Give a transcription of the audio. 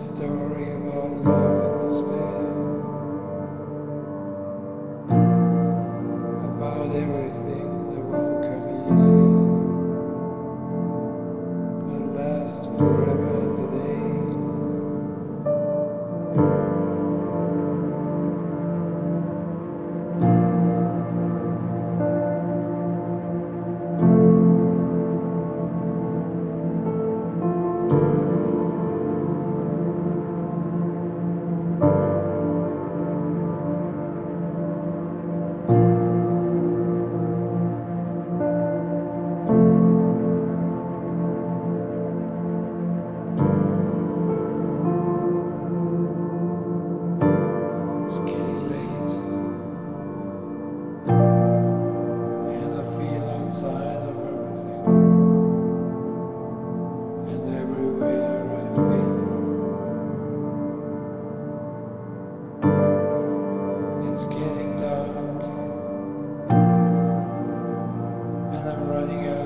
story about love and despair, about everything that won't come easy, last running out.